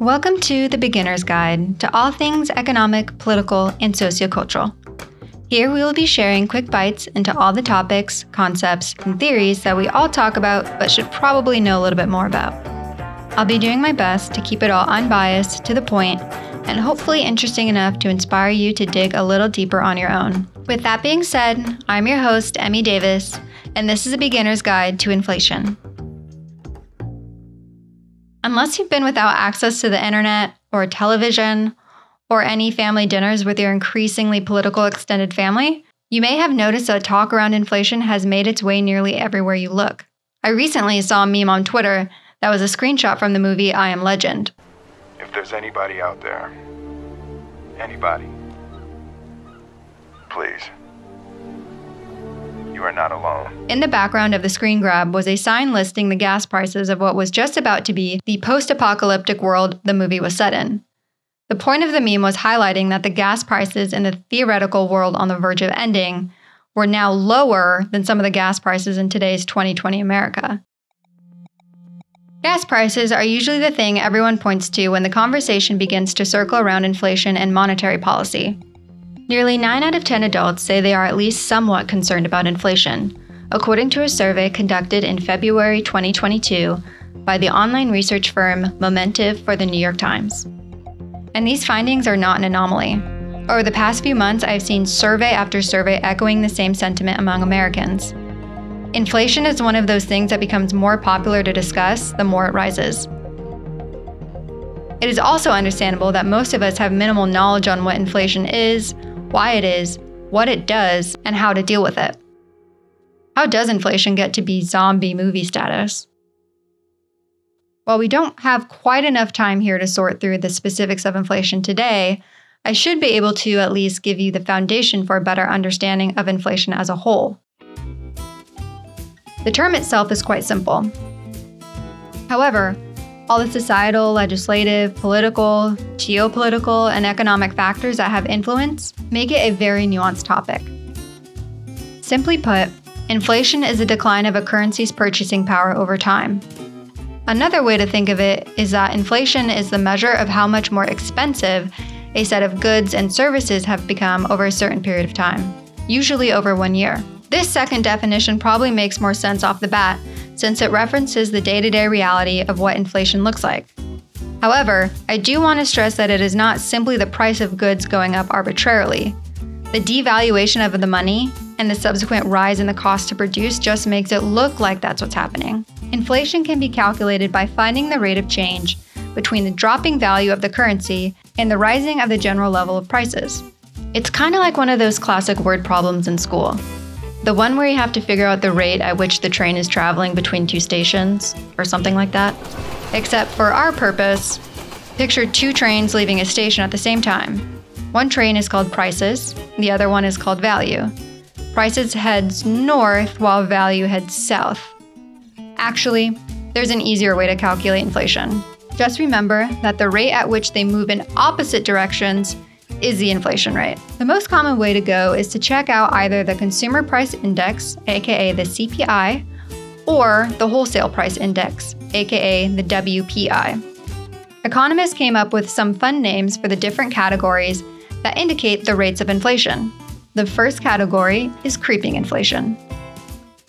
Welcome to the Beginner's Guide to all things economic, political, and sociocultural. Here we will be sharing quick bites into all the topics, concepts, and theories that we all talk about but should probably know a little bit more about. I'll be doing my best to keep it all unbiased, to the point, and hopefully interesting enough to inspire you to dig a little deeper on your own. With that being said, I'm your host, Emmy Davis, and this is a beginner's guide to inflation. Unless you've been without access to the internet or television or any family dinners with your increasingly political extended family, you may have noticed that talk around inflation has made its way nearly everywhere you look. I recently saw a meme on Twitter that was a screenshot from the movie I Am Legend. If there's anybody out there, anybody, please, you are not alone. In the background of the screen grab was a sign listing the gas prices of what was just about to be the post apocalyptic world the movie was set in. The point of the meme was highlighting that the gas prices in the theoretical world on the verge of ending were now lower than some of the gas prices in today's 2020 America. Gas prices are usually the thing everyone points to when the conversation begins to circle around inflation and monetary policy. Nearly 9 out of 10 adults say they are at least somewhat concerned about inflation, according to a survey conducted in February 2022 by the online research firm Momentive for the New York Times. And these findings are not an anomaly. Over the past few months, I've seen survey after survey echoing the same sentiment among Americans. Inflation is one of those things that becomes more popular to discuss the more it rises. It is also understandable that most of us have minimal knowledge on what inflation is, why it is, what it does, and how to deal with it. How does inflation get to be zombie movie status? While we don't have quite enough time here to sort through the specifics of inflation today, I should be able to at least give you the foundation for a better understanding of inflation as a whole. The term itself is quite simple. However, all the societal, legislative, political, geopolitical, and economic factors that have influence make it a very nuanced topic. Simply put, inflation is the decline of a currency's purchasing power over time. Another way to think of it is that inflation is the measure of how much more expensive a set of goods and services have become over a certain period of time, usually over one year. This second definition probably makes more sense off the bat since it references the day to day reality of what inflation looks like. However, I do want to stress that it is not simply the price of goods going up arbitrarily. The devaluation of the money and the subsequent rise in the cost to produce just makes it look like that's what's happening. Inflation can be calculated by finding the rate of change between the dropping value of the currency and the rising of the general level of prices. It's kind of like one of those classic word problems in school. The one where you have to figure out the rate at which the train is traveling between two stations, or something like that. Except for our purpose, picture two trains leaving a station at the same time. One train is called prices, the other one is called value. Prices heads north while value heads south. Actually, there's an easier way to calculate inflation. Just remember that the rate at which they move in opposite directions is the inflation rate. The most common way to go is to check out either the Consumer Price Index, aka the CPI, or the Wholesale Price Index, aka the WPI. Economists came up with some fun names for the different categories that indicate the rates of inflation. The first category is creeping inflation.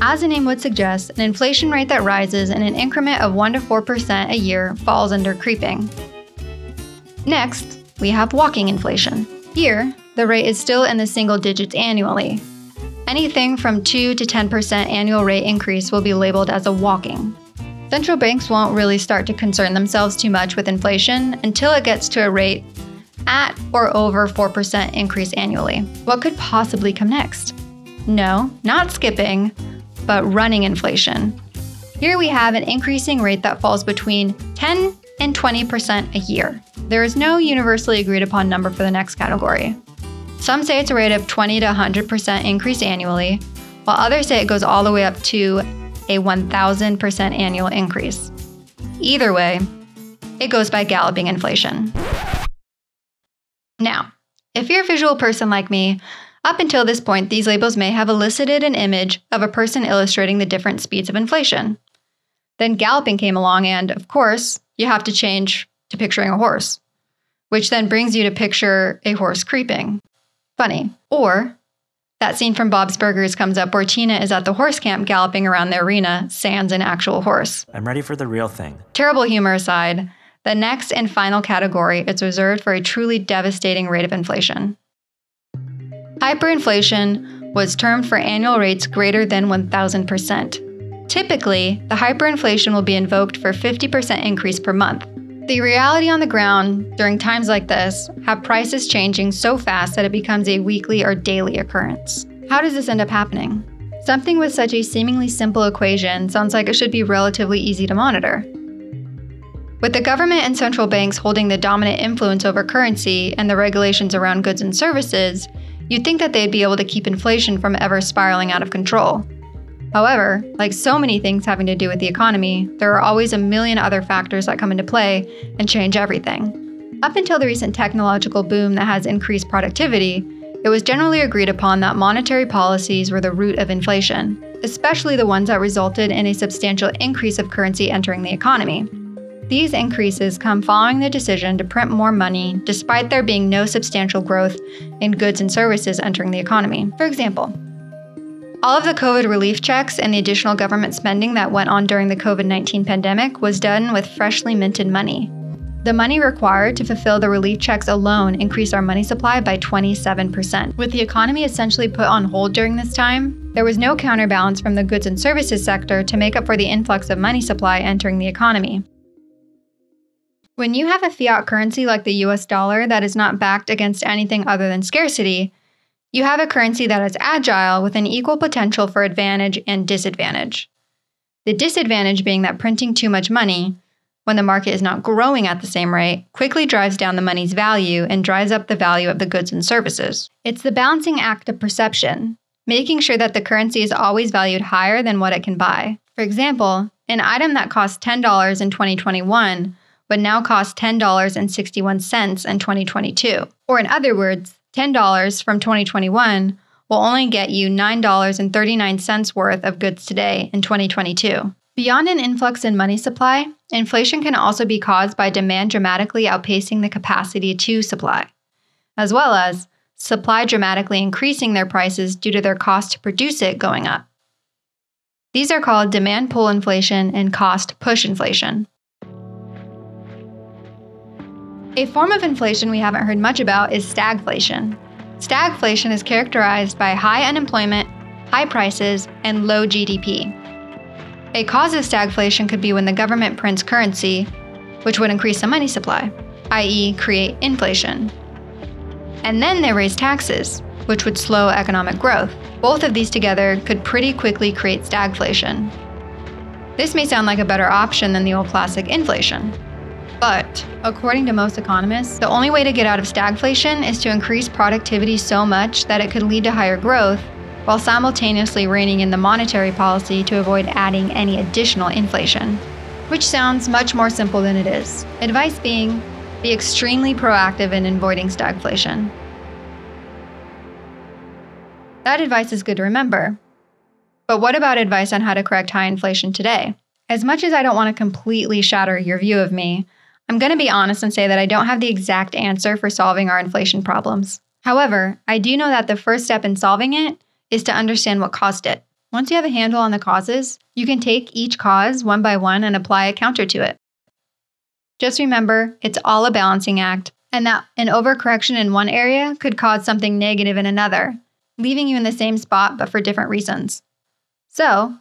As the name would suggest, an inflation rate that rises in an increment of 1 to 4% a year falls under creeping. Next, we have walking inflation. Here, the rate is still in the single digits annually. Anything from 2 to 10% annual rate increase will be labeled as a walking. Central banks won't really start to concern themselves too much with inflation until it gets to a rate at or over 4% increase annually. What could possibly come next? No, not skipping, but running inflation. Here we have an increasing rate that falls between 10 and 20% a year. There is no universally agreed upon number for the next category. Some say it's a rate of 20 to 100% increase annually, while others say it goes all the way up to a 1000% annual increase. Either way, it goes by galloping inflation. Now, if you're a visual person like me, up until this point, these labels may have elicited an image of a person illustrating the different speeds of inflation. Then galloping came along, and of course, you have to change to picturing a horse, which then brings you to picture a horse creeping. Funny. Or that scene from Bob's Burgers comes up where Tina is at the horse camp galloping around the arena, sans an actual horse. I'm ready for the real thing. Terrible humor aside, the next and final category is reserved for a truly devastating rate of inflation. Hyperinflation was termed for annual rates greater than 1000%. Typically, the hyperinflation will be invoked for 50% increase per month. The reality on the ground during times like this have prices changing so fast that it becomes a weekly or daily occurrence. How does this end up happening? Something with such a seemingly simple equation sounds like it should be relatively easy to monitor. With the government and central banks holding the dominant influence over currency and the regulations around goods and services, you'd think that they'd be able to keep inflation from ever spiraling out of control. However, like so many things having to do with the economy, there are always a million other factors that come into play and change everything. Up until the recent technological boom that has increased productivity, it was generally agreed upon that monetary policies were the root of inflation, especially the ones that resulted in a substantial increase of currency entering the economy. These increases come following the decision to print more money despite there being no substantial growth in goods and services entering the economy. For example, all of the COVID relief checks and the additional government spending that went on during the COVID 19 pandemic was done with freshly minted money. The money required to fulfill the relief checks alone increased our money supply by 27%. With the economy essentially put on hold during this time, there was no counterbalance from the goods and services sector to make up for the influx of money supply entering the economy. When you have a fiat currency like the US dollar that is not backed against anything other than scarcity, you have a currency that is agile with an equal potential for advantage and disadvantage. The disadvantage being that printing too much money, when the market is not growing at the same rate, quickly drives down the money's value and drives up the value of the goods and services. It's the balancing act of perception, making sure that the currency is always valued higher than what it can buy. For example, an item that cost $10 in 2021 would now cost $10.61 in 2022. Or, in other words, $10 from 2021 will only get you $9.39 worth of goods today in 2022. Beyond an influx in money supply, inflation can also be caused by demand dramatically outpacing the capacity to supply, as well as supply dramatically increasing their prices due to their cost to produce it going up. These are called demand pull inflation and cost push inflation. A form of inflation we haven't heard much about is stagflation. Stagflation is characterized by high unemployment, high prices, and low GDP. A cause of stagflation could be when the government prints currency, which would increase the money supply, i.e., create inflation. And then they raise taxes, which would slow economic growth. Both of these together could pretty quickly create stagflation. This may sound like a better option than the old classic inflation. But, according to most economists, the only way to get out of stagflation is to increase productivity so much that it could lead to higher growth, while simultaneously reining in the monetary policy to avoid adding any additional inflation. Which sounds much more simple than it is. Advice being be extremely proactive in avoiding stagflation. That advice is good to remember. But what about advice on how to correct high inflation today? As much as I don't want to completely shatter your view of me, I'm going to be honest and say that I don't have the exact answer for solving our inflation problems. However, I do know that the first step in solving it is to understand what caused it. Once you have a handle on the causes, you can take each cause one by one and apply a counter to it. Just remember, it's all a balancing act, and that an overcorrection in one area could cause something negative in another, leaving you in the same spot but for different reasons. So,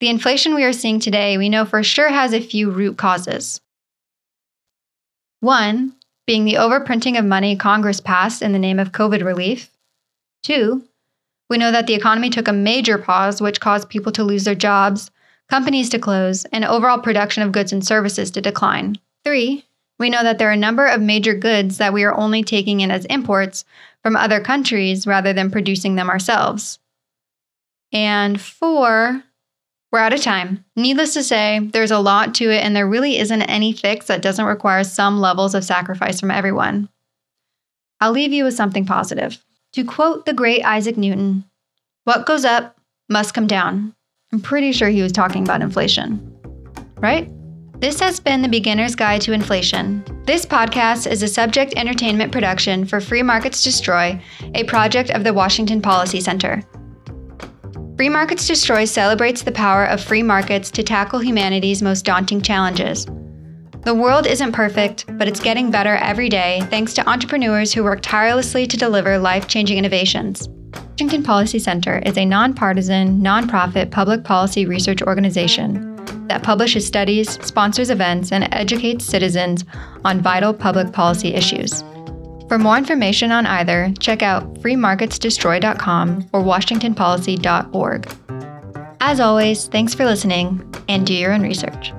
the inflation we are seeing today, we know for sure has a few root causes. One, being the overprinting of money Congress passed in the name of COVID relief. Two, we know that the economy took a major pause, which caused people to lose their jobs, companies to close, and overall production of goods and services to decline. Three, we know that there are a number of major goods that we are only taking in as imports from other countries rather than producing them ourselves. And four, we're out of time. Needless to say, there's a lot to it, and there really isn't any fix that doesn't require some levels of sacrifice from everyone. I'll leave you with something positive. To quote the great Isaac Newton, what goes up must come down. I'm pretty sure he was talking about inflation. Right? This has been the Beginner's Guide to Inflation. This podcast is a subject entertainment production for Free Markets Destroy, a project of the Washington Policy Center. Free Markets Destroy celebrates the power of free markets to tackle humanity's most daunting challenges. The world isn't perfect, but it's getting better every day thanks to entrepreneurs who work tirelessly to deliver life changing innovations. Washington Policy Center is a nonpartisan, nonprofit public policy research organization that publishes studies, sponsors events, and educates citizens on vital public policy issues. For more information on either, check out freemarketsdestroy.com or washingtonpolicy.org. As always, thanks for listening and do your own research.